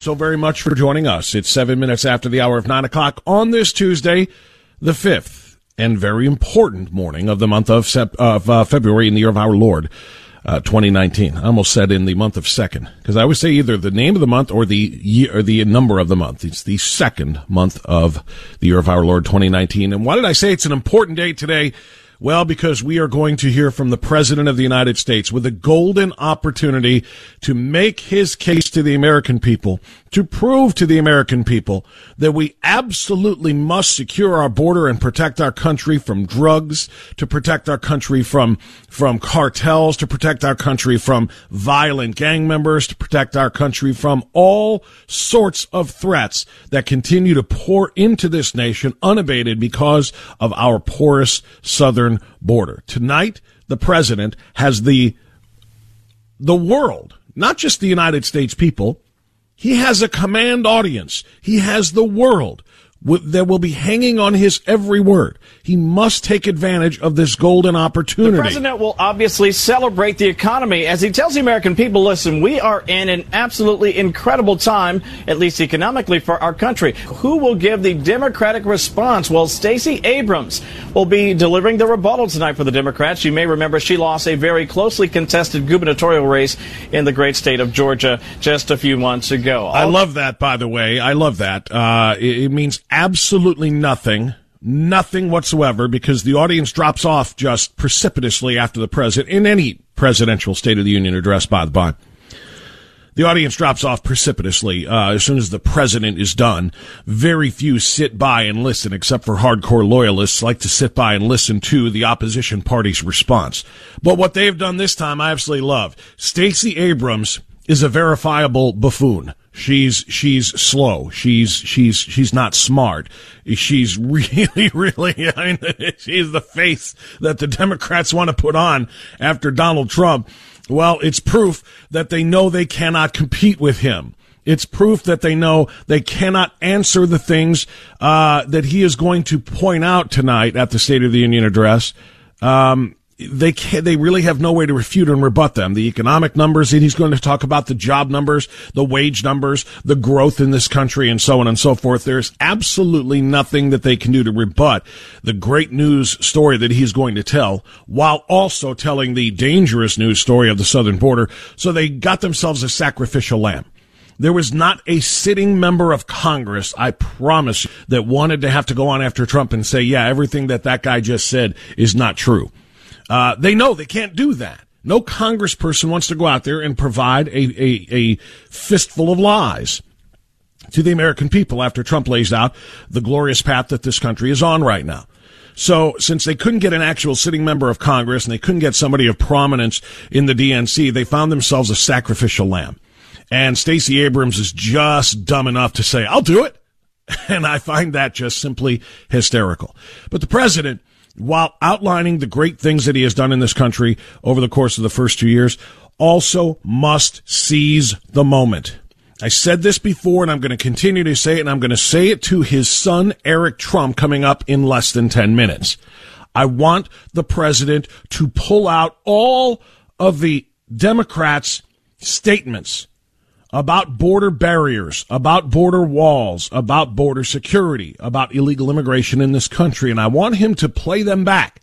So very much for joining us. It's seven minutes after the hour of nine o'clock on this Tuesday, the fifth and very important morning of the month of, Sep- of uh, February in the year of our Lord. Uh, 2019. I almost said in the month of second because I always say either the name of the month or the year or the number of the month. It's the second month of the year of our Lord 2019. And why did I say it's an important day today? Well, because we are going to hear from the President of the United States with a golden opportunity to make his case to the American people, to prove to the American people that we absolutely must secure our border and protect our country from drugs, to protect our country from, from cartels, to protect our country from violent gang members, to protect our country from all sorts of threats that continue to pour into this nation unabated because of our porous southern border. Tonight, the president has the the world, not just the United States people. He has a command audience. He has the world that will be hanging on his every word. He must take advantage of this golden opportunity. The president will obviously celebrate the economy as he tells the American people, listen, we are in an absolutely incredible time, at least economically, for our country. Who will give the Democratic response? Well, Stacey Abrams will be delivering the rebuttal tonight for the Democrats. You may remember she lost a very closely contested gubernatorial race in the great state of Georgia just a few months ago. I love that, by the way. I love that. Uh, it, it means absolutely nothing, nothing whatsoever, because the audience drops off just precipitously after the president, in any presidential State of the Union address, by the by. The audience drops off precipitously uh, as soon as the president is done. Very few sit by and listen, except for hardcore loyalists like to sit by and listen to the opposition party's response. But what they've done this time, I absolutely love. Stacey Abrams is a verifiable buffoon. She's she's slow. She's she's she's not smart. She's really really. I mean, she's the face that the Democrats want to put on after Donald Trump. Well, it's proof that they know they cannot compete with him. It's proof that they know they cannot answer the things uh, that he is going to point out tonight at the State of the Union address. Um, they can, they really have no way to refute and rebut them. The economic numbers that he's going to talk about, the job numbers, the wage numbers, the growth in this country, and so on and so forth. There's absolutely nothing that they can do to rebut the great news story that he's going to tell, while also telling the dangerous news story of the southern border. So they got themselves a sacrificial lamb. There was not a sitting member of Congress, I promise, that wanted to have to go on after Trump and say, yeah, everything that that guy just said is not true. Uh, they know they can't do that. No congressperson wants to go out there and provide a, a, a fistful of lies to the American people after Trump lays out the glorious path that this country is on right now. So, since they couldn't get an actual sitting member of Congress and they couldn't get somebody of prominence in the DNC, they found themselves a sacrificial lamb. And Stacey Abrams is just dumb enough to say, I'll do it. And I find that just simply hysterical. But the president while outlining the great things that he has done in this country over the course of the first two years, also must seize the moment. I said this before and I'm going to continue to say it and I'm going to say it to his son, Eric Trump, coming up in less than 10 minutes. I want the president to pull out all of the Democrats' statements about border barriers, about border walls, about border security, about illegal immigration in this country. And I want him to play them back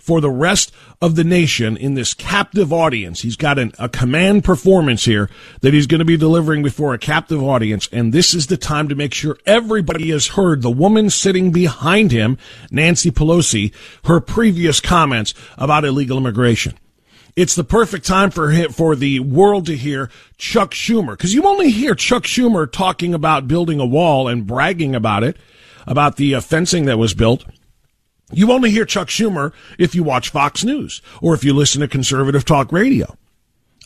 for the rest of the nation in this captive audience. He's got an, a command performance here that he's going to be delivering before a captive audience. And this is the time to make sure everybody has heard the woman sitting behind him, Nancy Pelosi, her previous comments about illegal immigration. It's the perfect time for for the world to hear Chuck Schumer because you only hear Chuck Schumer talking about building a wall and bragging about it, about the uh, fencing that was built. You only hear Chuck Schumer if you watch Fox News or if you listen to conservative talk radio.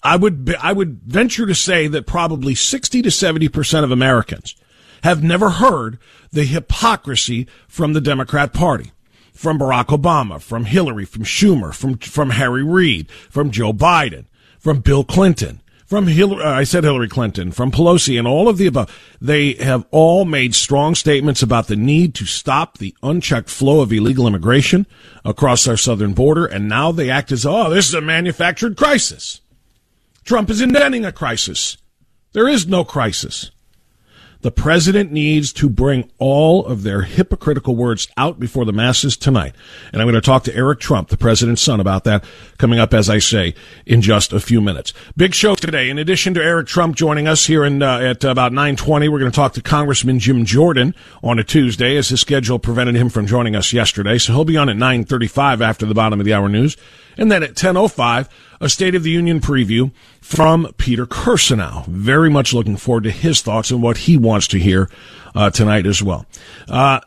I would I would venture to say that probably 60 to 70 percent of Americans have never heard the hypocrisy from the Democrat Party, from Barack Obama, from Hillary, from Schumer, from from Harry Reid, from Joe Biden, from Bill Clinton, from Hillary, uh, I said Hillary Clinton, from Pelosi, and all of the above. They have all made strong statements about the need to stop the unchecked flow of illegal immigration across our southern border, and now they act as, oh, this is a manufactured crisis. Trump is inventing a crisis. There is no crisis. The president needs to bring all of their hypocritical words out before the masses tonight. And I'm going to talk to Eric Trump, the president's son, about that coming up, as I say, in just a few minutes. Big show today. In addition to Eric Trump joining us here in, uh, at about 920, we're going to talk to Congressman Jim Jordan on a Tuesday as his schedule prevented him from joining us yesterday. So he'll be on at 935 after the bottom of the hour news. And then at 10.05, a State of the Union preview from Peter Kirsanow. Very much looking forward to his thoughts and what he wants to hear uh, tonight as well. Uh,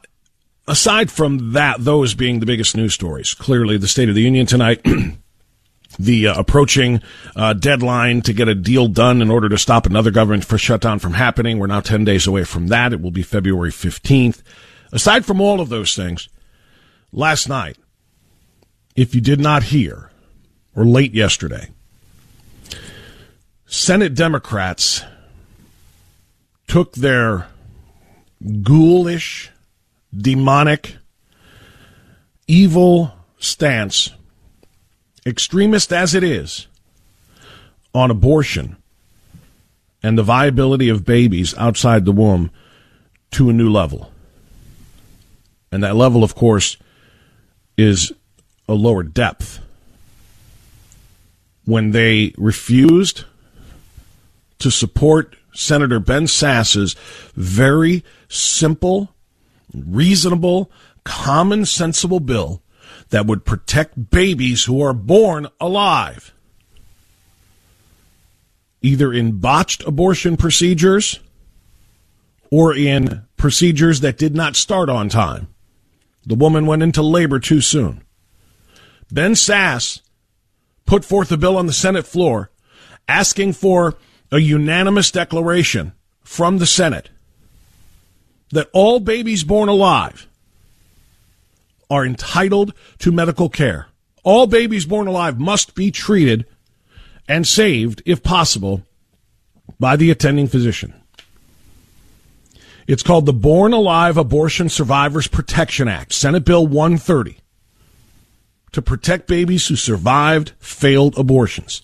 aside from that, those being the biggest news stories, clearly the State of the Union tonight. the uh, approaching uh, deadline to get a deal done in order to stop another government for shutdown from happening. We're now 10 days away from that. It will be February 15th. Aside from all of those things, last night, if you did not hear, or late yesterday, Senate Democrats took their ghoulish, demonic, evil stance, extremist as it is, on abortion and the viability of babies outside the womb to a new level. And that level, of course, is a lower depth. When they refused to support Senator Ben Sasse's very simple, reasonable, common sensible bill that would protect babies who are born alive, either in botched abortion procedures or in procedures that did not start on time. The woman went into labor too soon. Ben Sasse put forth a bill on the Senate floor asking for a unanimous declaration from the Senate that all babies born alive are entitled to medical care. All babies born alive must be treated and saved, if possible, by the attending physician. It's called the Born Alive Abortion Survivors Protection Act, Senate Bill 130 to protect babies who survived failed abortions.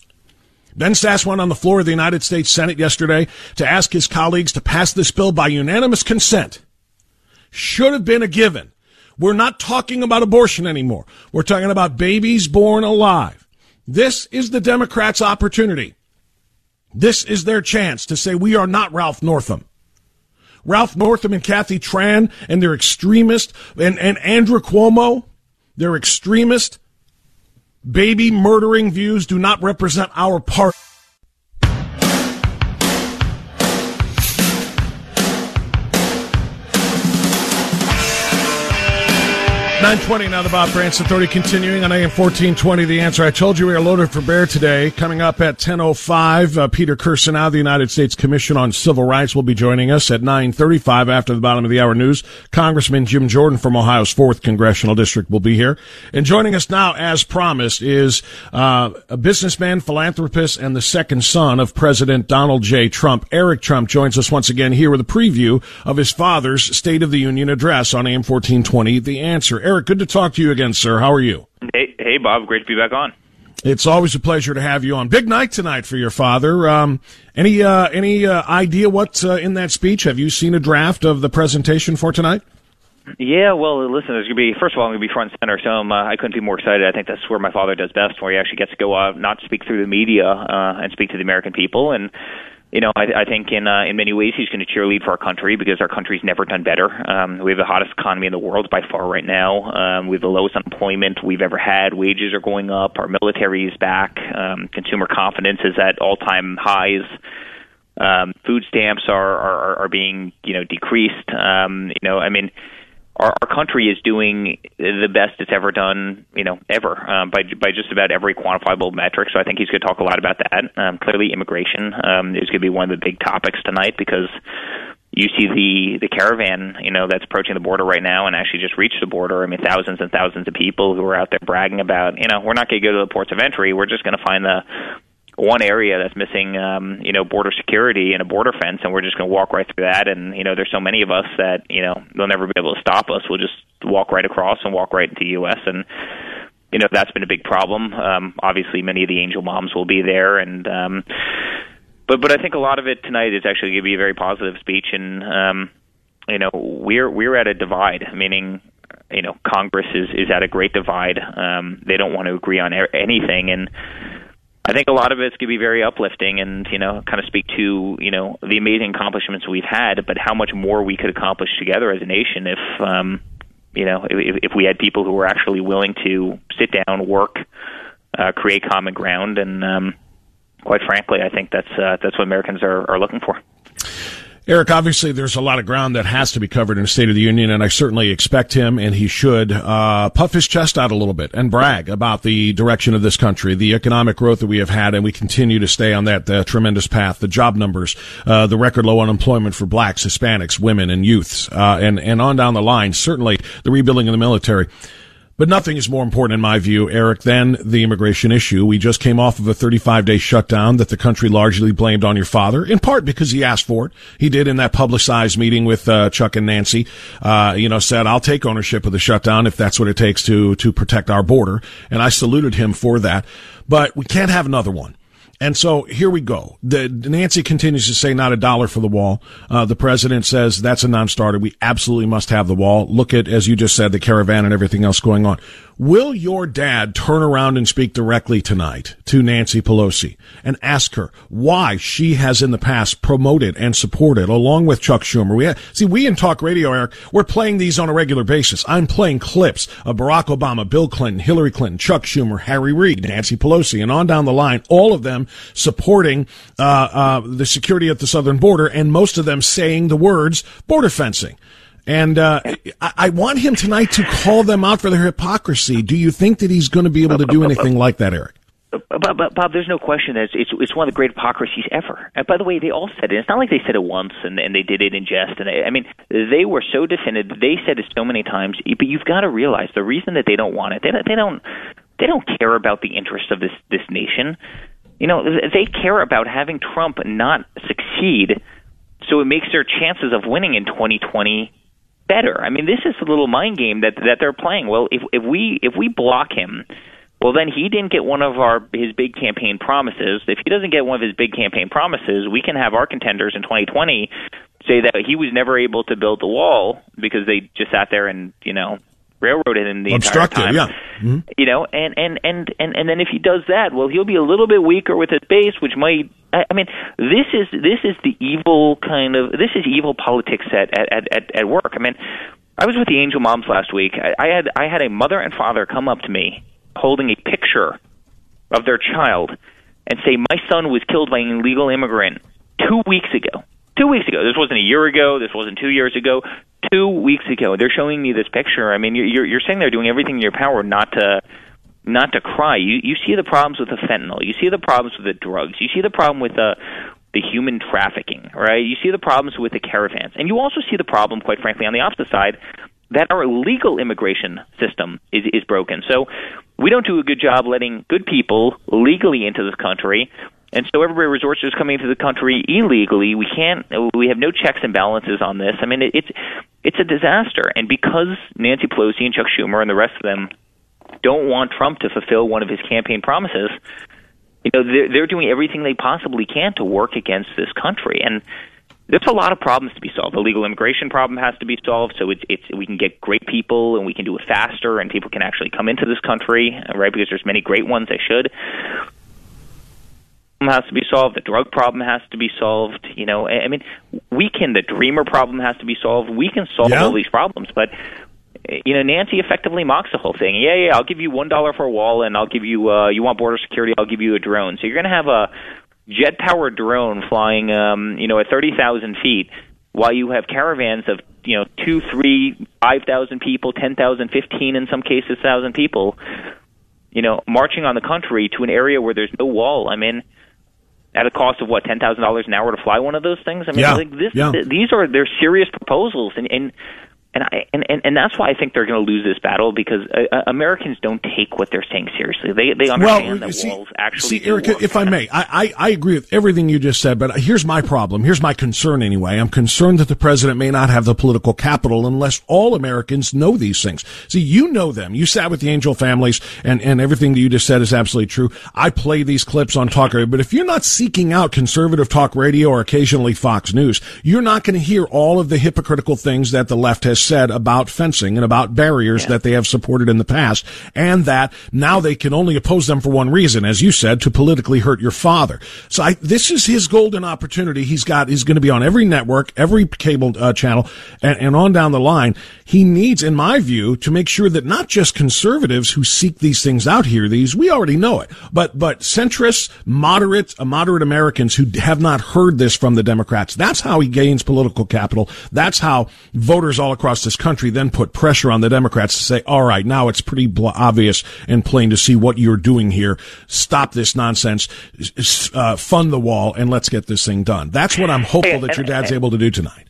Ben Sasse went on the floor of the United States Senate yesterday to ask his colleagues to pass this bill by unanimous consent. Should have been a given. We're not talking about abortion anymore. We're talking about babies born alive. This is the Democrats' opportunity. This is their chance to say we are not Ralph Northam. Ralph Northam and Kathy Tran and their extremist and, and Andrew Cuomo their extremist, baby murdering views do not represent our party. 920 now the Bob Frantz Authority continuing on AM 1420 the answer. I told you we are loaded for bear today. Coming up at 1005 uh, Peter Kirsanow the United States Commission on Civil Rights will be joining us at 935 after the bottom of the hour news. Congressman Jim Jordan from Ohio's 4th Congressional District will be here. And joining us now as promised is uh, a businessman philanthropist and the second son of President Donald J. Trump. Eric Trump joins us once again here with a preview of his father's State of the Union address on AM 1420 the answer. Eric Eric, good to talk to you again, sir. How are you? Hey, hey, Bob. Great to be back on. It's always a pleasure to have you on. Big night tonight for your father. Um, any uh, any uh, idea what's uh, in that speech? Have you seen a draft of the presentation for tonight? Yeah, well, listen, there's to be, first of all, I'm going to be front and center, so um, uh, I couldn't be more excited. I think that's where my father does best, where he actually gets to go out, not speak through the media, uh, and speak to the American people. And you know, I, I think in uh, in many ways he's going to cheerlead for our country because our country's never done better. Um, we have the hottest economy in the world by far right now. Um, we have the lowest unemployment we've ever had. Wages are going up. Our military is back. Um, consumer confidence is at all time highs. Um, food stamps are, are are being you know decreased. Um, you know, I mean our, our country is doing the best it's ever done, you know, ever um, by by just about every quantifiable metric. So I think he's going to talk a lot about that. Um, clearly, immigration um, is going to be one of the big topics tonight because you see the the caravan, you know, that's approaching the border right now and actually just reached the border. I mean, thousands and thousands of people who are out there bragging about, you know, we're not going to go to the ports of entry. We're just going to find the one area that's missing, um, you know, border security and a border fence, and we're just going to walk right through that. And you know, there's so many of us that you know they'll never be able to stop us. We'll just walk right across and walk right into the U.S. and you know that's been a big problem. Um, obviously, many of the angel moms will be there, and um, but but I think a lot of it tonight is actually going to be a very positive speech, and um, you know we're we're at a divide, meaning you know Congress is is at a great divide. Um, they don't want to agree on anything, and I think a lot of it's going to be very uplifting and, you know, kind of speak to, you know, the amazing accomplishments we've had, but how much more we could accomplish together as a nation if, um, you know, if, if we had people who were actually willing to sit down, work, uh, create common ground, and um, quite frankly, I think that's uh, that's what Americans are, are looking for. Eric, obviously there's a lot of ground that has to be covered in a State of the Union, and I certainly expect him, and he should, uh, puff his chest out a little bit and brag about the direction of this country, the economic growth that we have had, and we continue to stay on that uh, tremendous path, the job numbers, uh, the record low unemployment for blacks, Hispanics, women, and youths, uh, and, and on down the line, certainly the rebuilding of the military. But nothing is more important in my view, Eric, than the immigration issue. We just came off of a 35 day shutdown that the country largely blamed on your father, in part because he asked for it. He did in that publicized meeting with uh, Chuck and Nancy. Uh, you know, said, "I'll take ownership of the shutdown if that's what it takes to to protect our border," and I saluted him for that. But we can't have another one. And so here we go. The, Nancy continues to say not a dollar for the wall. Uh, the president says that's a non-starter. We absolutely must have the wall. Look at, as you just said, the caravan and everything else going on. Will your dad turn around and speak directly tonight to Nancy Pelosi and ask her why she has in the past promoted and supported, along with Chuck Schumer? We have, see, we in talk radio, Eric, we're playing these on a regular basis. I'm playing clips of Barack Obama, Bill Clinton, Hillary Clinton, Chuck Schumer, Harry Reid, Nancy Pelosi, and on down the line, all of them supporting uh, uh, the security at the southern border, and most of them saying the words border fencing. And uh, I, I want him tonight to call them out for their hypocrisy. Do you think that he's going to be able to do anything like that, Eric? Bob, Bob, there's no question that it's, it's, it's one of the great hypocrisies ever. And by the way, they all said it. It's not like they said it once and, and they did it in jest. And they, I mean, they were so definitive. They said it so many times. But you've got to realize the reason that they don't want it. They don't. They don't. They don't care about the interests of this this nation. You know, they care about having Trump not succeed, so it makes their chances of winning in 2020 better. I mean, this is a little mind game that that they're playing. Well, if if we if we block him, well then he didn't get one of our his big campaign promises. If he doesn't get one of his big campaign promises, we can have our contenders in 2020 say that he was never able to build the wall because they just sat there and you know railroaded him the Obstructed, entire time. Yeah. Mm-hmm. You know, and, and and and and then if he does that, well, he'll be a little bit weaker with his base, which might. I, I mean, this is this is the evil kind of this is evil politics at at at, at work. I mean, I was with the Angel Moms last week. I, I had I had a mother and father come up to me holding a picture of their child and say, "My son was killed by an illegal immigrant two weeks ago." Two weeks ago. This wasn't a year ago. This wasn't two years ago two weeks ago. They're showing me this picture. I mean, you're you're saying they're doing everything in your power not to not to cry. You you see the problems with the fentanyl. You see the problems with the drugs. You see the problem with the the human trafficking, right? You see the problems with the caravans, and you also see the problem, quite frankly, on the opposite side, that our legal immigration system is is broken. So we don't do a good job letting good people legally into this country and so everybody to coming into the country illegally. We can't. We have no checks and balances on this. I mean, it, it's it's a disaster. And because Nancy Pelosi and Chuck Schumer and the rest of them don't want Trump to fulfill one of his campaign promises, you know, they're, they're doing everything they possibly can to work against this country. And there's a lot of problems to be solved. The legal immigration problem has to be solved, so it's, it's we can get great people and we can do it faster, and people can actually come into this country, right? Because there's many great ones they should has to be solved. The drug problem has to be solved. You know, I mean, we can. The dreamer problem has to be solved. We can solve yeah. all these problems, but you know, Nancy effectively mocks the whole thing. Yeah, yeah, I'll give you one dollar for a wall, and I'll give you. uh You want border security? I'll give you a drone. So you're going to have a jet-powered drone flying, um, you know, at thirty thousand feet, while you have caravans of you know two, three, five thousand people, ten thousand, fifteen in some cases, thousand people, you know, marching on the country to an area where there's no wall. I mean, at a cost of what ten thousand dollars an hour to fly one of those things. I mean, Yeah, like this, yeah. th- these are they're serious proposals, and and and I and and, and that's why I think they're going to lose this battle because uh, uh, Americans don't take what they're saying seriously. They they understand that see, walls actually. see, Erica, if I may, I, I, I agree with everything you just said, but here's my problem. Here's my concern anyway. I'm concerned that the president may not have the political capital unless all Americans know these things. See, you know them. You sat with the Angel families and, and everything that you just said is absolutely true. I play these clips on talk radio, but if you're not seeking out conservative talk radio or occasionally Fox News, you're not going to hear all of the hypocritical things that the left has said about fencing and about barriers that they have supported in the past and that now they can only oppose them for one reason, as you said, to politically hurt your father. So I, this is his golden opportunity. He's got, he's going to be on every network, every cable uh, channel and, and on down the line. He needs, in my view, to make sure that not just conservatives who seek these things out hear these. We already know it, but, but centrists, moderate, uh, moderate Americans who have not heard this from the Democrats. That's how he gains political capital. That's how voters all across this country then put pressure on the Democrats to say, all right, now it's pretty bl- obvious and plain to see what you're doing here. Stop this nonsense, uh, fund the wall, and let's get this thing done. That's what I'm hopeful that your dad's able to do tonight.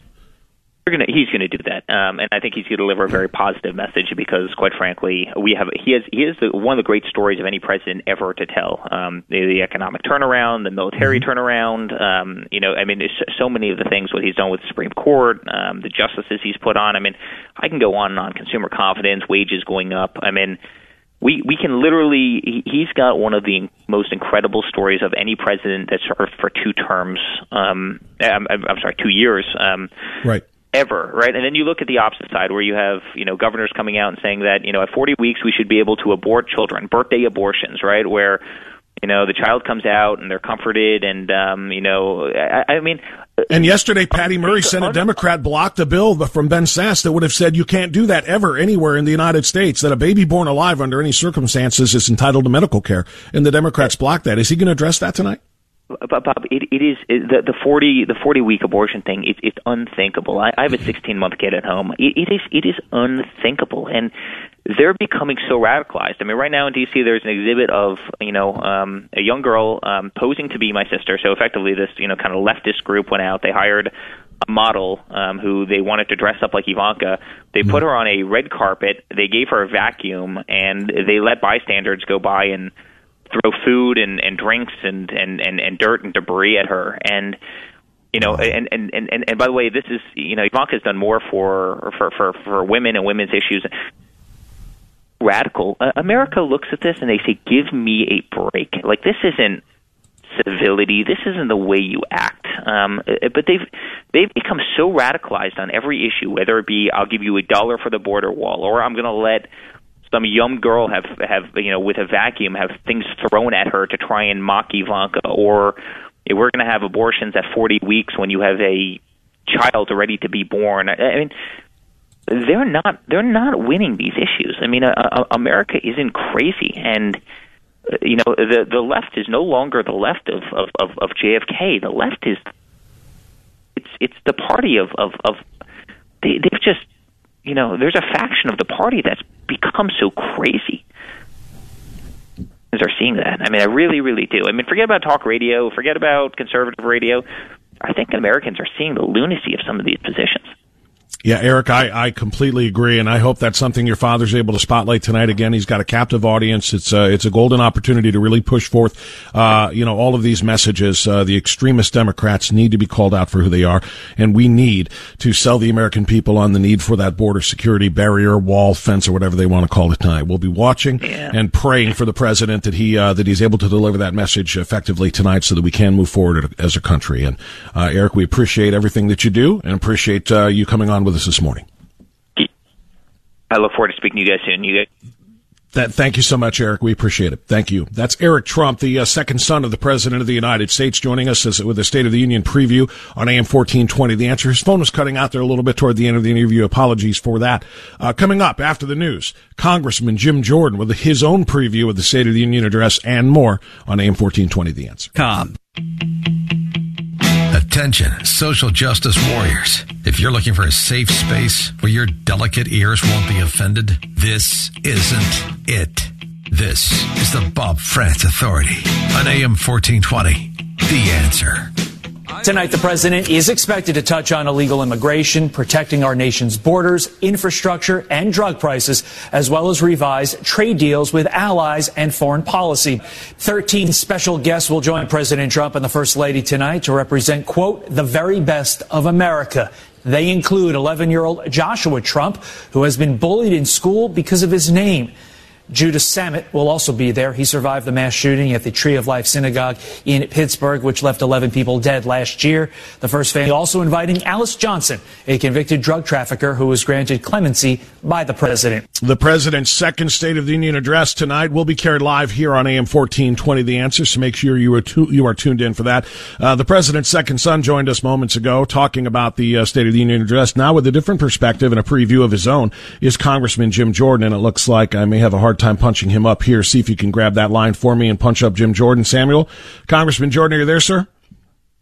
Gonna, he's going to do that, um, and I think he's going to deliver a very positive message because, quite frankly, we have he has he is the, one of the great stories of any president ever to tell. Um, the, the economic turnaround, the military turnaround. Um, you know, I mean, there's so many of the things what he's done with the Supreme Court, um, the justices he's put on. I mean, I can go on and on. Consumer confidence, wages going up. I mean. We we can literally. he- He's got one of the most incredible stories of any president that served for two terms. Um, I'm, I'm I'm sorry, two years. Um, Right. Ever, right? And then you look at the opposite side where you have, you know, governors coming out and saying that, you know, at 40 weeks we should be able to abort children, birthday abortions, right? Where, you know, the child comes out and they're comforted and, um, you know, I, I mean, And yesterday, Patty Murray, Senate Democrat, blocked a bill from Ben Sasse that would have said you can't do that ever anywhere in the United States, that a baby born alive under any circumstances is entitled to medical care. And the Democrats blocked that. Is he going to address that tonight? Bob, Bob, it, it is it, the the forty the forty week abortion thing. It, it's unthinkable. I, I have a sixteen month kid at home. It, it is it is unthinkable, and they're becoming so radicalized. I mean, right now in D.C. there's an exhibit of you know um, a young girl um, posing to be my sister. So effectively, this you know kind of leftist group went out. They hired a model um, who they wanted to dress up like Ivanka. They put her on a red carpet. They gave her a vacuum, and they let bystanders go by and throw food and, and drinks and, and, and, and dirt and debris at her. And you know and, and, and, and, and by the way this is you know Ivanka's done more for for, for, for women and women's issues. Radical. Uh, America looks at this and they say give me a break. Like this isn't civility. This isn't the way you act. Um, uh, but they've they've become so radicalized on every issue whether it be I'll give you a dollar for the border wall or I'm going to let some young girl have have you know with a vacuum have things thrown at her to try and mock Ivanka, or we're going to have abortions at 40 weeks when you have a child ready to be born. I, mean, they're not they're not winning these issues. I mean, uh, uh, America isn't crazy, and uh, you know the the left is no longer the left of of of, of JFK. The left is it's it's the party of of of they they've just you know, there's a faction of the party that's become so crazy. Are seeing that. I mean, I really, really do. I mean, forget about talk radio, forget about conservative radio. I think Americans are seeing the lunacy of some of these positions. Yeah, Eric, I, I completely agree, and I hope that's something your father's able to spotlight tonight. Again, he's got a captive audience. It's a, it's a golden opportunity to really push forth, uh, you know, all of these messages. Uh, the extremist Democrats need to be called out for who they are, and we need to sell the American people on the need for that border security barrier, wall, fence, or whatever they want to call it tonight. We'll be watching Yeah. and praying for the president that he uh, that he's able to deliver that message effectively tonight, so that we can move forward as a country. And uh, Eric, we appreciate everything that you do, and appreciate uh, you coming on with us this morning. I look forward to speaking to you guys soon. You guys. That, thank you so much, Eric. We appreciate it. Thank you. That's Eric Trump, the uh, second son of the President of the United States, joining us as, with a State of the Union preview on AM 1420. The answer, his phone was cutting out there a little bit toward the end of the interview. Apologies for that. Uh, coming up after the news, Congressman Jim Jordan with his own preview of the State of the Union address and more on AM 1420. The answer. Com. Attention, social justice warriors. If you're looking for a safe space where your delicate ears won't be offended, this isn't it. This is the Bob Frantz Authority on AM 1420. The answer. Tonight, the president is expected to touch on illegal immigration, protecting our nation's borders, infrastructure, and drug prices, as well as revise trade deals with allies and foreign policy. Thirteen special guests will join President Trump and the First Lady tonight to represent, quote, the very best of America. They include 11 year old Joshua Trump, who has been bullied in school because of his name. Judah Samet will also be there. He survived the mass shooting at the Tree of Life Synagogue in Pittsburgh, which left 11 people dead last year. The first family also inviting Alice Johnson, a convicted drug trafficker who was granted clemency by the president. The president's second State of the Union address tonight will be carried live here on AM 1420 The Answer, so make sure you are, tu- you are tuned in for that. Uh, the president's second son joined us moments ago talking about the uh, State of the Union address. Now with a different perspective and a preview of his own is Congressman Jim Jordan, and it looks like I may have a hard hard time punching him up here. See if you can grab that line for me and punch up Jim Jordan. Samuel, Congressman Jordan, are you there, sir?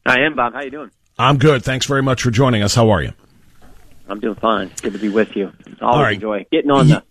I am, Bob. How you doing? I'm good. Thanks very much for joining us. How are you? I'm doing fine. Good to be with you. Always right. enjoy getting on the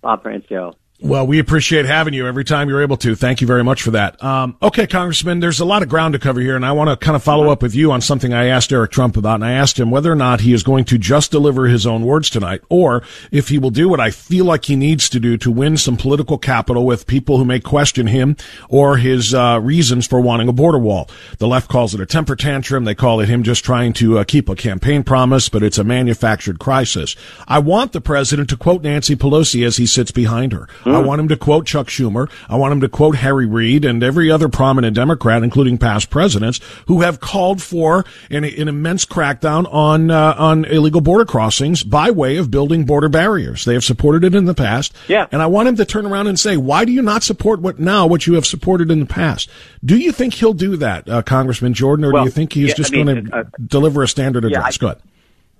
Bob Frantz show. Well, we appreciate having you every time you're able to. Thank you very much for that. Um, okay, Congressman, there's a lot of ground to cover here, and I want to kind of follow up with you on something I asked Eric Trump about. And I asked him whether or not he is going to just deliver his own words tonight, or if he will do what I feel like he needs to do to win some political capital with people who may question him or his uh, reasons for wanting a border wall. The left calls it a temper tantrum. They call it him just trying to uh, keep a campaign promise, but it's a manufactured crisis. I want the president to quote Nancy Pelosi as he sits behind her. Mm. I want him to quote Chuck Schumer. I want him to quote Harry Reid and every other prominent Democrat, including past presidents, who have called for an, an immense crackdown on uh, on illegal border crossings by way of building border barriers. They have supported it in the past. Yeah. And I want him to turn around and say, why do you not support what now what you have supported in the past? Do you think he'll do that, uh, Congressman Jordan, or well, do you think he's yeah, just I mean, going to uh, deliver a standard address? Yeah, I, Good.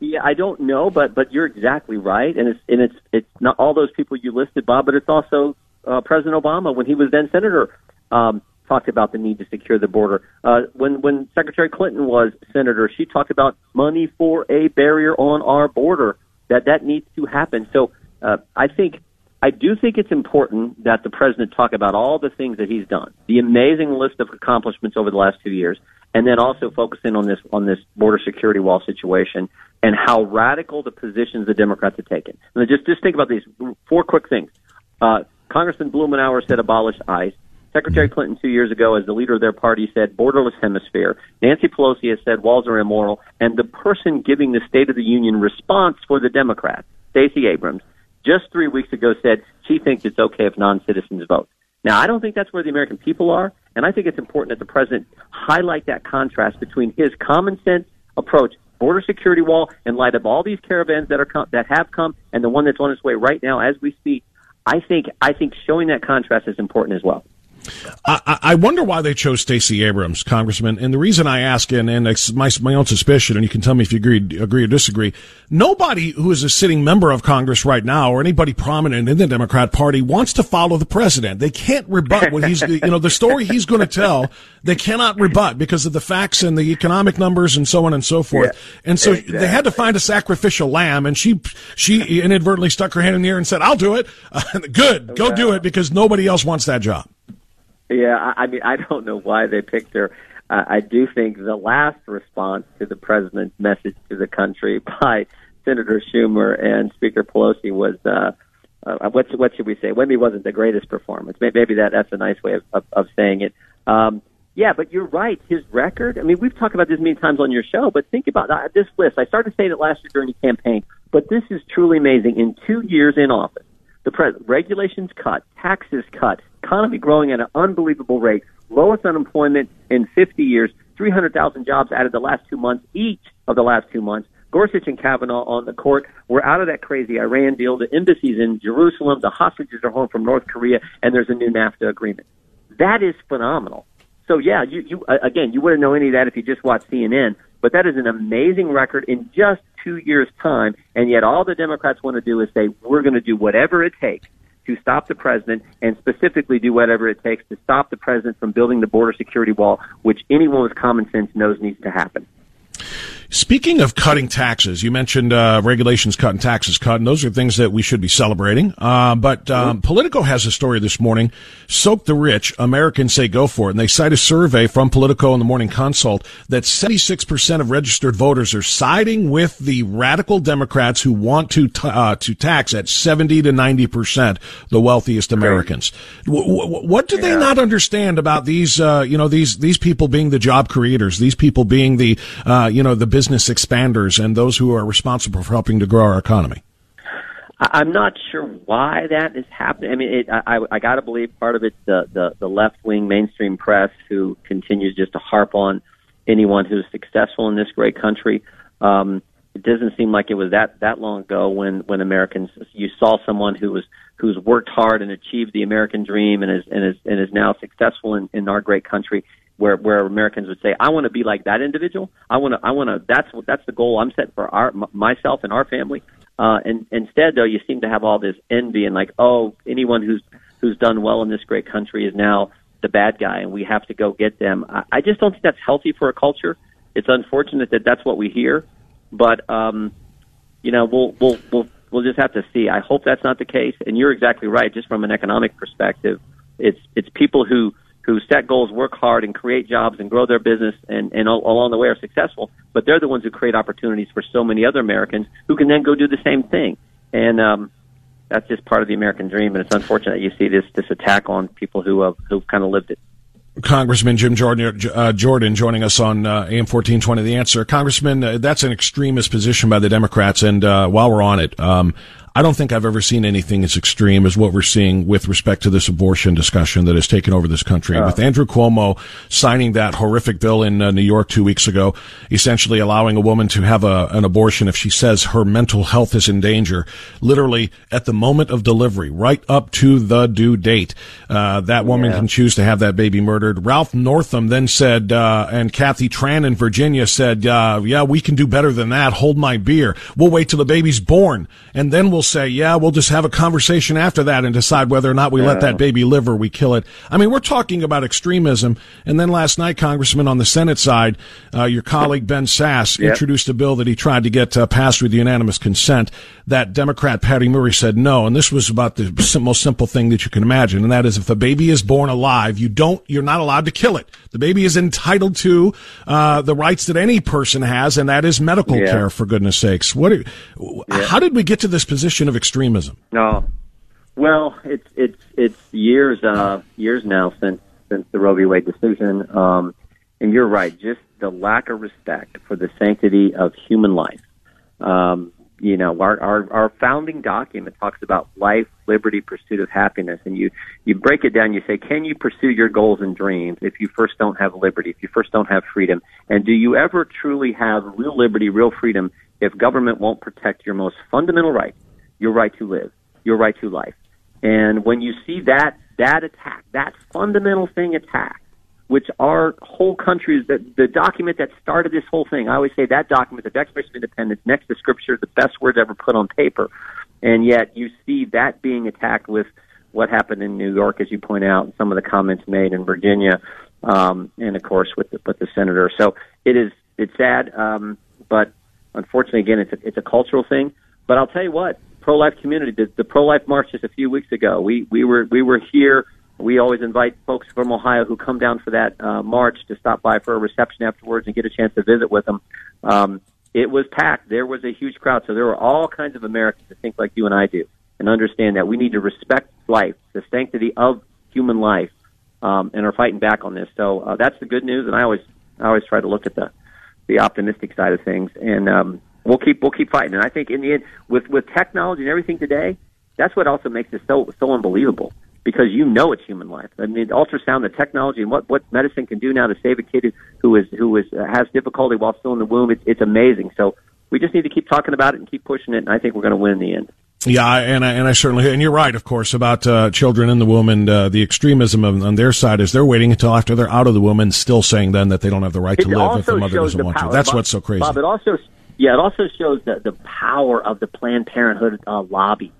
Yeah, I don't know, but but you're exactly right, and it's and it's it's not all those people you listed, Bob, but it's also uh, President Obama when he was then senator um, talked about the need to secure the border. Uh, when when Secretary Clinton was senator, she talked about money for a barrier on our border that that needs to happen. So uh, I think I do think it's important that the president talk about all the things that he's done, the amazing list of accomplishments over the last two years, and then also focusing on this on this border security wall situation and how radical the positions the Democrats have taken. And just just think about these four quick things. Uh, Congressman Blumenauer said abolish ICE. Secretary Clinton two years ago, as the leader of their party, said borderless hemisphere. Nancy Pelosi has said walls are immoral. And the person giving the State of the Union response for the Democrats, Stacey Abrams, just three weeks ago said she thinks it's okay if non-citizens vote. Now, I don't think that's where the American people are, and I think it's important that the president highlight that contrast between his common sense approach, border security wall, in light of all these caravans that are com- that have come, and the one that's on its way right now as we speak. I think I think showing that contrast is important as well. I, I wonder why they chose Stacey Abrams, Congressman. And the reason I ask, and, and it's my, my own suspicion, and you can tell me if you agree, agree or disagree. Nobody who is a sitting member of Congress right now, or anybody prominent in the Democrat Party, wants to follow the president. They can't rebut what he's, you know, the story he's going to tell. They cannot rebut because of the facts and the economic numbers and so on and so forth. Yeah, and so exactly. they had to find a sacrificial lamb, and she she inadvertently stuck her hand in the air and said, "I'll do it." Uh, good, go do it because nobody else wants that job. Yeah, I mean, I don't know why they picked her. Uh, I do think the last response to the president's message to the country by Senator Schumer and Speaker Pelosi was, uh, uh, what, what should we say? Maybe wasn't the greatest performance. Maybe that that's a nice way of, of, of saying it. Um, yeah, but you're right. His record. I mean, we've talked about this many times on your show, but think about that, this list. I started saying it last year during the campaign, but this is truly amazing. In two years in office, the president regulations cut, taxes cut, economy growing at an unbelievable rate, lowest unemployment in 50 years, 300,000 jobs added the last two months, each of the last two months. Gorsuch and Kavanaugh on the court. We're out of that crazy Iran deal. The embassies in Jerusalem, the hostages are home from North Korea, and there's a new NAFTA agreement. That is phenomenal. So yeah, you, you uh, again, you wouldn't know any of that if you just watched CNN. But that is an amazing record in just two years' time, and yet all the Democrats want to do is say we're going to do whatever it takes to stop the president and specifically do whatever it takes to stop the president from building the border security wall, which anyone with common sense knows needs to happen. Speaking of cutting taxes, you mentioned uh, regulations cut and taxes cut, and those are things that we should be celebrating. Uh, but um. Politico has a story this morning. Soak the rich. Americans say go for it. And they cite a survey from Politico and the Morning Consult that 76% of registered voters are siding with the radical Democrats who want to t- uh, to tax at 70 to 90% the wealthiest Americans. W- w- what do yeah. they not understand about these, uh, you know, these, these people being the job creators, these people being the, uh, you know, the business expanders and those who are responsible for helping to grow our economy? I'm not sure why that is happening. I mean, it, I, I got to believe part of it's the the, the left wing mainstream press who continues just to harp on anyone who's successful in this great country. Um, it doesn't seem like it was that that long ago when when Americans you saw someone who was who's worked hard and achieved the American dream and is and is and is now successful in, in our great country where where Americans would say, I want to be like that individual. I want to I want to that's what that's the goal I'm setting for our m- myself and our family. Uh, and instead, though, you seem to have all this envy and like, oh, anyone who's who's done well in this great country is now the bad guy, and we have to go get them. I, I just don't think that's healthy for a culture. It's unfortunate that that's what we hear, but um, you know, we'll we'll we'll we'll just have to see. I hope that's not the case. And you're exactly right. Just from an economic perspective, it's it's people who who set goals, work hard, and create jobs and grow their business, and, and along the way are successful. But they're the ones who create opportunities for so many other Americans who can then go do the same thing. And um, that's just part of the American dream. And it's unfortunate that you see this this attack on people who have who've kind of lived it. Congressman Jim Jordan, uh, Jordan joining us on uh, AM 1420 The Answer. Congressman, uh, that's an extremist position by the Democrats. And uh, while we're on it, um, I don't think I've ever seen anything as extreme as what we're seeing with respect to this abortion discussion that has taken over this country. Uh, with Andrew Cuomo signing that horrific bill in uh, New York two weeks ago, essentially allowing a woman to have a, an abortion if she says her mental health is in danger, literally at the moment of delivery, right up to the due date. Uh, that woman yeah. can choose to have that baby murdered. Ralph Northam then said, uh, and Kathy Tran in Virginia said, uh, yeah, we can do better than that. Hold my beer. We'll wait till the baby's born and then we'll say, yeah, we'll just have a conversation after that and decide whether or not we yeah. let that baby live or we kill it. I mean, we're talking about extremism. And then last night, Congressman, on the Senate side, uh, your colleague Ben Sasse yep. introduced a bill that he tried to get uh, passed with unanimous consent. That Democrat Patty Murray said no. And this was about the most simple thing that you can imagine. And that is if a baby is born alive, you don't, you're not allowed to kill it. The baby is entitled to uh, the rights that any person has, and that is medical yeah. care, for goodness sakes. What? Are, yeah. How did we get to this position? position of extremism? No. Well, it's it's it's years uh, years now since since the Roe v. Wade decision, um, and you're right. Just the lack of respect for the sanctity of human life. Um, you know, our, our our founding document talks about life, liberty, pursuit of happiness, and you you break it down. You say, can you pursue your goals and dreams if you first don't have liberty, if you first don't have freedom, and do you ever truly have real liberty, real freedom if government won't protect your most fundamental right, your right to live, your right to life. And when you see that that attack, that fundamental thing attacked, which our whole country is the, the document that started this whole thing. I always say that document, the Declaration of Independence, next to Scripture, the best words ever put on paper. And yet you see that being attacked with what happened in New York, as you point out, and some of the comments made in Virginia, um, and of course with the, with the senator. So it is it's sad, um, but unfortunately, again, it's a, it's a cultural thing. But I'll tell you what, pro-life community, the, the pro-life march just a few weeks ago. We we were we were here. We always invite folks from Ohio who come down for that uh, march to stop by for a reception afterwards and get a chance to visit with them. Um, it was packed. There was a huge crowd. So there were all kinds of Americans that think like you and I do and understand that we need to respect life, the sanctity of human life, um, and are fighting back on this. So uh, that's the good news. And I always I always try to look at the the optimistic side of things. And um, we'll keep we'll keep fighting. And I think in the end, with with technology and everything today, that's what also makes it so so unbelievable because you know it's human life. I mean, ultrasound, the technology, and what what medicine can do now to save a kid who is who is uh, has difficulty while still in the womb. It's it's amazing. So we just need to keep talking about it and keep pushing it. And I think we're going to win in the end. Yeah, and I, and I certainly and you're right, of course, about uh, children in the womb and uh, the extremism of, on their side is they're waiting until after they're out of the womb and still saying then that they don't have the right to live if the mother doesn't the want to. That's Bob, what's so crazy. Bob, it also yeah, it also shows the the power of the Planned Parenthood uh, lobby.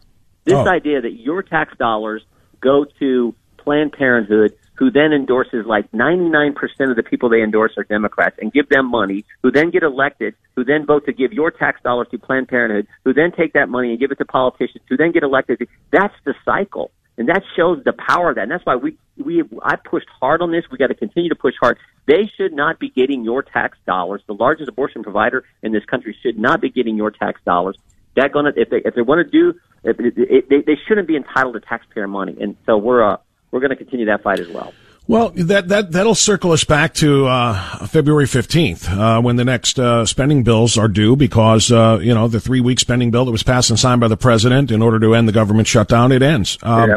This oh. idea that your tax dollars go to Planned Parenthood, who then endorses like 99% of the people they endorse are Democrats and give them money, who then get elected, who then vote to give your tax dollars to Planned Parenthood, who then take that money and give it to politicians, who then get elected. That's the cycle. And that shows the power of that. And that's why we, we, I pushed hard on this. We got to continue to push hard. They should not be getting your tax dollars. The largest abortion provider in this country should not be getting your tax dollars. That gonna, if they, if they want to do, if, if, they, they shouldn't be entitled to taxpayer money. And so we're, uh, we're going to continue that fight as well. Well, that that that'll circle us back to uh, February fifteenth, uh, when the next uh, spending bills are due, because uh, you know the three week spending bill that was passed and signed by the president in order to end the government shutdown it ends. Um,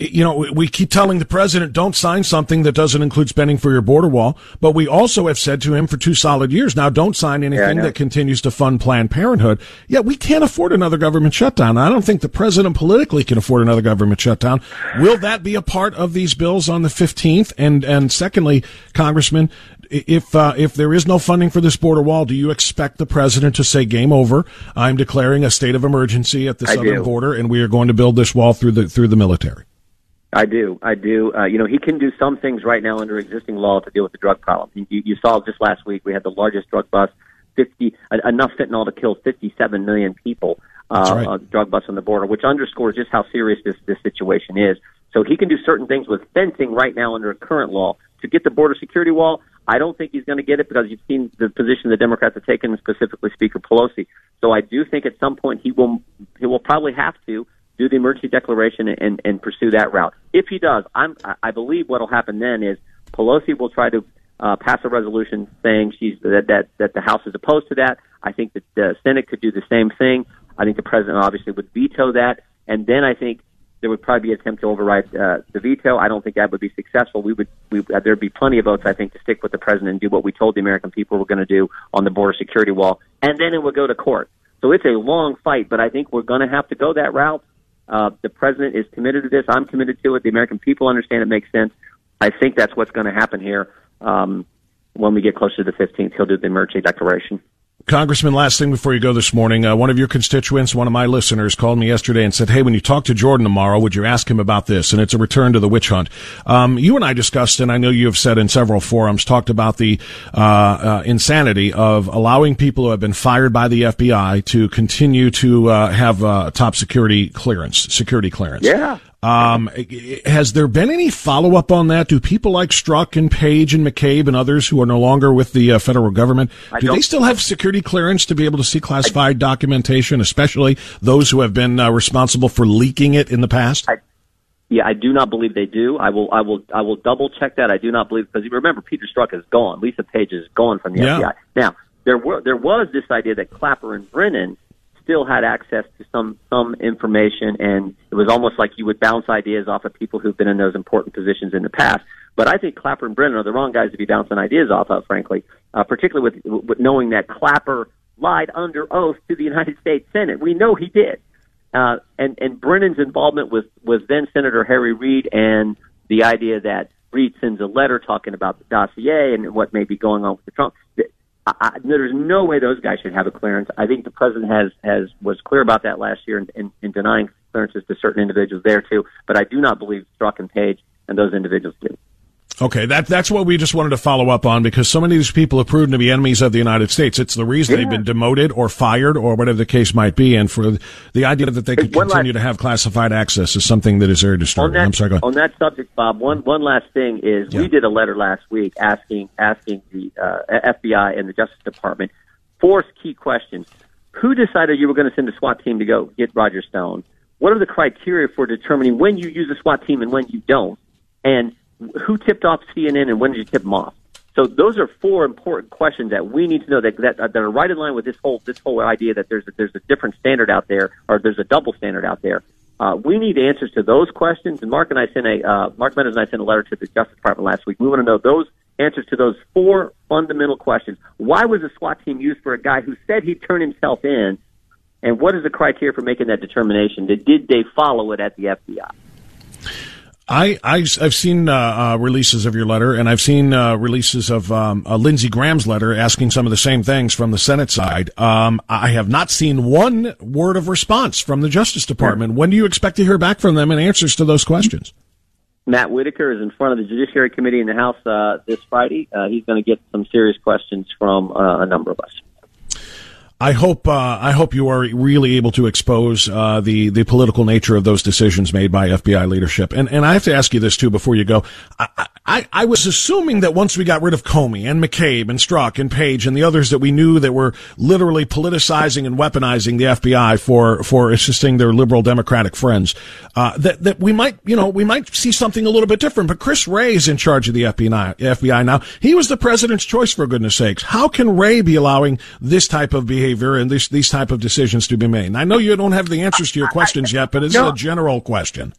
You know, we keep telling the president don't sign something that doesn't include spending for your border wall, but we also have said to him for two solid years now, don't sign anything yeah, that continues to fund Planned Parenthood. Yet we can't afford another government shutdown. I don't think the president politically can afford another government shutdown. Will that be a part of these bills on the fifteenth? And and secondly, Congressman, if uh, if there is no funding for this border wall, do you expect the president to say game over? I'm declaring a state of emergency at the I southern do. border, and we are going to build this wall through the through the military. I do, I do. Uh, you know, he can do some things right now under existing law to deal with the drug problem. You, you saw just last week we had the largest drug bust, fifty enough fentanyl to kill 57 million people. Uh, right. uh, drug bust on the border, which underscores just how serious this this situation is. So he can do certain things with fencing right now under current law to get the border security wall. I don't think he's going to get it because you've seen the position the Democrats have taken, specifically Speaker Pelosi. So I do think at some point he will he will probably have to do the emergency declaration and, and pursue that route. If he does, I'm I believe what will happen then is Pelosi will try to uh, pass a resolution saying she's that, that that the House is opposed to that. I think that the Senate could do the same thing. I think the president obviously would veto that, and then I think there would probably be an attempt to override uh, the veto. I don't think that would be successful. We would, we, uh, there'd be plenty of votes, I think, to stick with the president and do what we told the American people we're going to do on the border security wall, and then it would go to court. So it's a long fight, but I think we're going to have to go that route. Uh, the president is committed to this. I'm committed to it. The American people understand it makes sense. I think that's what's going to happen here. Um, when we get closer to the 15th, he'll do the emergency declaration. Congressman, last thing before you go this morning, uh, one of your constituents, one of my listeners, called me yesterday and said, "Hey, when you talk to Jordan tomorrow, would you ask him about this?" And it's a return to the witch hunt. Um, you and I discussed, and I know you have said in several forums, talked about the uh, uh, insanity of allowing people who have been fired by the FBI to continue to uh, have uh, top security clearance, security clearance. Yeah. Um, has there been any follow up on that? Do people like Strzok and Page and McCabe and others who are no longer with the uh, federal government, do they still have security clearance to be able to see classified I, documentation, especially those who have been uh, responsible for leaking it in the past? I, yeah, I do not believe they do. I will, I will, I will double check that. I do not believe because remember Peter Strzok is gone. Lisa Page is gone from the yeah. FBI. Now there were there was this idea that Clapper and Brennan still had access to some some information, and it was almost like you would bounce ideas off of people who've been in those important positions in the past. But I think Clapper and Brennan are the wrong guys to be bouncing ideas off of, frankly, uh, particularly with, with knowing that Clapper lied under oath to the United States Senate. We know he did. Uh, and, and Brennan's involvement was, was then Senator Harry Reid and the idea that Reid sends a letter talking about the dossier and what may be going on with the Trump. I, there's no way those guys should have a clearance. I think the president has has was clear about that last year in, in, in denying clearances to certain individuals there too. But I do not believe Strzok and Page and those individuals do. Okay, that that's what we just wanted to follow up on because so many of these people have proven to be enemies of the United States. It's the reason yeah. they've been demoted or fired or whatever the case might be. And for the idea that they could continue last, to have classified access is something that is very disturbing. That, I'm sorry. On that subject, Bob, one one last thing is yeah. we did a letter last week asking asking the uh, FBI and the Justice Department four key questions. Who decided you were going to send a SWAT team to go get Roger Stone? What are the criteria for determining when you use a SWAT team and when you don't? And who tipped off CNN and when did you tip them off? So those are four important questions that we need to know that that, that are right in line with this whole this whole idea that there's a, there's a different standard out there or there's a double standard out there. Uh, we need answers to those questions. And Mark and I sent a uh, Mark Meadows and I sent a letter to the Justice Department last week. We want to know those answers to those four fundamental questions. Why was the SWAT team used for a guy who said he'd turn himself in? And what is the criteria for making that determination? Did they follow it at the FBI? I, I have seen uh, uh, releases of your letter, and I've seen uh, releases of um, uh, Lindsey Graham's letter asking some of the same things from the Senate side. Um, I have not seen one word of response from the Justice Department. When do you expect to hear back from them and answers to those questions? Matt Whitaker is in front of the Judiciary Committee in the House uh, this Friday. Uh, he's going to get some serious questions from a number of us. I hope uh, I hope you are really able to expose uh, the the political nature of those decisions made by FBI leadership. And and I have to ask you this too before you go. I, I, I was assuming that once we got rid of Comey and McCabe and Strzok and Page and the others that we knew that were literally politicizing and weaponizing the FBI for for assisting their liberal Democratic friends, uh, that that we might you know we might see something a little bit different. But Chris Wray is in charge of the FBI FBI now. He was the president's choice for goodness sakes. How can Wray be allowing this type of behavior? Behavior and these these type of decisions to be made. And I know you don't have the answers to your questions yet, but it's no. a general question.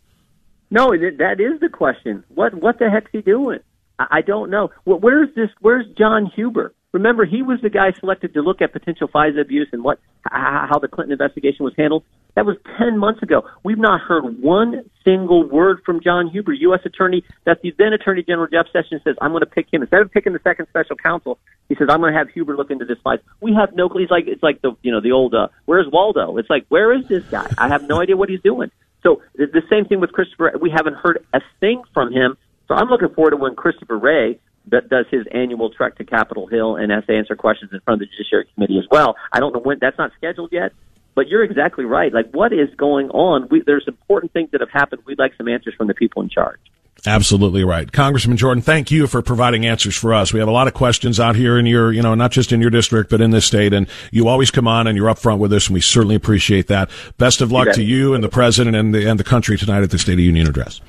No, that is the question. What what the heck's he doing? I don't know. Where's this? Where's John Huber? Remember, he was the guy selected to look at potential FISA abuse and what how the Clinton investigation was handled. That was 10 months ago. We've not heard one single word from John Huber, U.S. Attorney, that the then Attorney General Jeff Sessions says, I'm going to pick him. Instead of picking the second special counsel, he says, I'm going to have Huber look into this fight. We have no, he's like, it's like the, you know, the old, uh, where's Waldo? It's like, where is this guy? I have no idea what he's doing. So the, the same thing with Christopher. We haven't heard a thing from him. So I'm looking forward to when Christopher Wray that does his annual trek to Capitol Hill and has to answer questions in front of the Judiciary Committee as well. I don't know when that's not scheduled yet, but you're exactly right. Like, what is going on? We, there's important things that have happened. We'd like some answers from the people in charge. Absolutely right. Congressman Jordan, thank you for providing answers for us. We have a lot of questions out here in your, you know, not just in your district, but in this state. And you always come on and you're upfront with us, and we certainly appreciate that. Best of luck you to you and the president and the, and the country tonight at the State of Union address.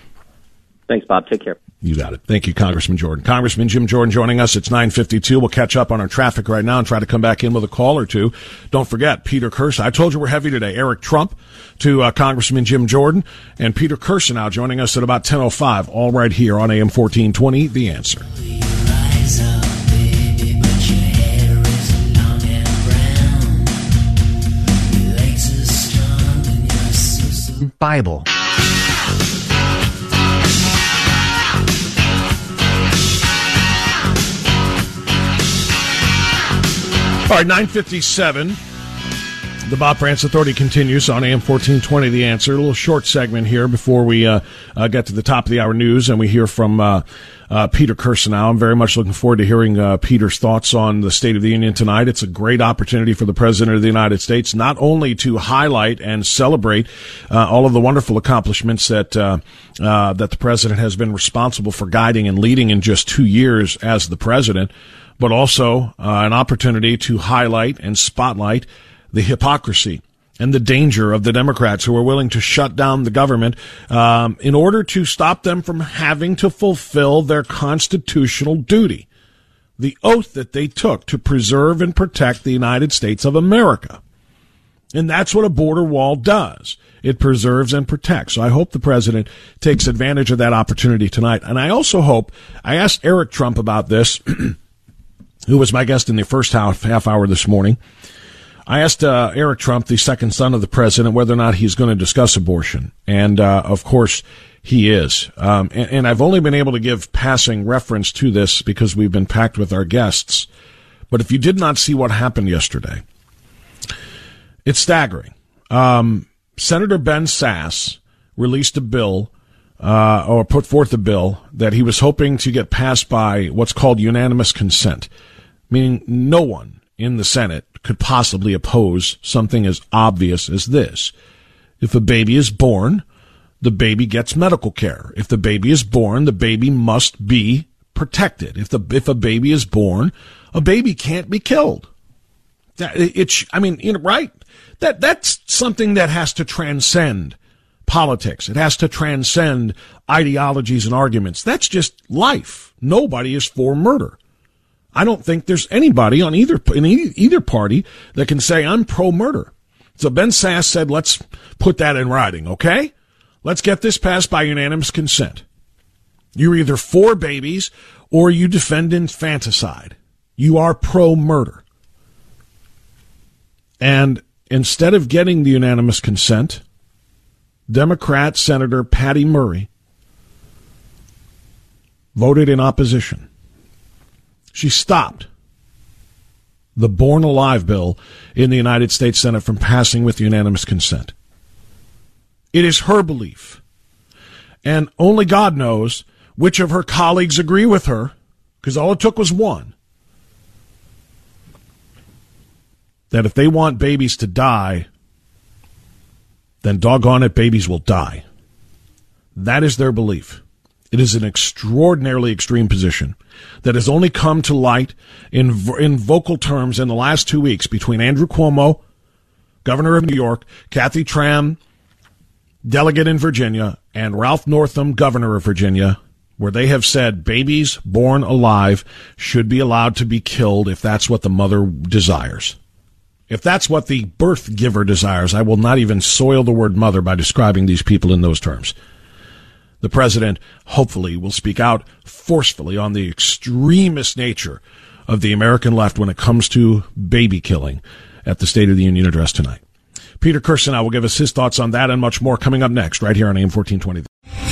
Thanks, Bob. Take care. You got it. Thank you, Congressman Jordan. Congressman Jim Jordan joining us. It's 952. We'll catch up on our traffic right now and try to come back in with a call or two. Don't forget, Peter Kirsanow. I told you we're heavy today. Eric Trump to uh, Congressman Jim Jordan and Peter Kirsanow joining us at about 10.05, all right here on AM 1420, The Answer. Bible. All right, 957. The Bob Frantz Authority continues on AM 1420, The Answer. A little short segment here before we uh, uh, get to the top of the hour news and we hear from uh, uh Peter Kirsanow. I'm very much looking forward to hearing uh, Peter's thoughts on the State of the Union tonight. It's a great opportunity for the President of the United States not only to highlight and celebrate uh, all of the wonderful accomplishments that that the President has been responsible for guiding and leading in just two years as the President, but also uh, an opportunity to highlight and spotlight the hypocrisy and the danger of the Democrats who are willing to shut down the government um, in order to stop them from having to fulfill their constitutional duty, the oath that they took to preserve and protect the United States of America. And that's what a border wall does. It preserves and protects. So I hope the president takes advantage of that opportunity tonight. And I also hope, I asked Eric Trump about this. who was my guest in the first half, half hour this morning. I asked uh, Eric Trump, the second son of the president, whether or not he's going to discuss abortion. And, uh, of course, he is. Um, and, and, I've only been able to give passing reference to this because we've been packed with our guests. But if you did not see what happened yesterday, it's staggering. Um, Senator Ben Sasse released a bill uh, or put forth a bill that he was hoping to get passed by what's called unanimous consent meaning no one in the Senate could possibly oppose something as obvious as this. If a baby is born, the baby gets medical care. If the baby is born, the baby must be protected. If the if a baby is born, a baby can't be killed. That it's I mean, you know, right? That that's something that has to transcend politics. It has to transcend ideologies and arguments. That's just life. Nobody is for murder. I don't think there's anybody on either in either party that can say I'm pro murder. So Ben Sasse said, let's put that in writing, okay? Let's get this passed by unanimous consent. You're either for babies or you defend infanticide. You are pro murder. And instead of getting the unanimous consent, Democrat Senator Patty Murray voted in opposition. She stopped the Born Alive bill in the United States Senate from passing with unanimous consent. It is her belief, And only God knows which of her colleagues agree with her, because all it took was one. That if they want babies to die, then doggone it, babies will die. That is their belief. It is an extraordinarily extreme position that has only come to light in in vocal terms in the last two weeks between Andrew Cuomo, governor of New York, Kathy Tran, delegate in Virginia, and Ralph Northam, governor of Virginia, where they have said babies born alive should be allowed to be killed if that's what the mother desires. If that's what the birth giver desires, I will not even soil the word mother by describing these people in those terms. The president, hopefully, will speak out forcefully on the extremist nature of the American left when it comes to baby killing at the State of the Union address tonight. Peter Kirsanow will give us his thoughts on that and much more coming up next, right here on AM 1420.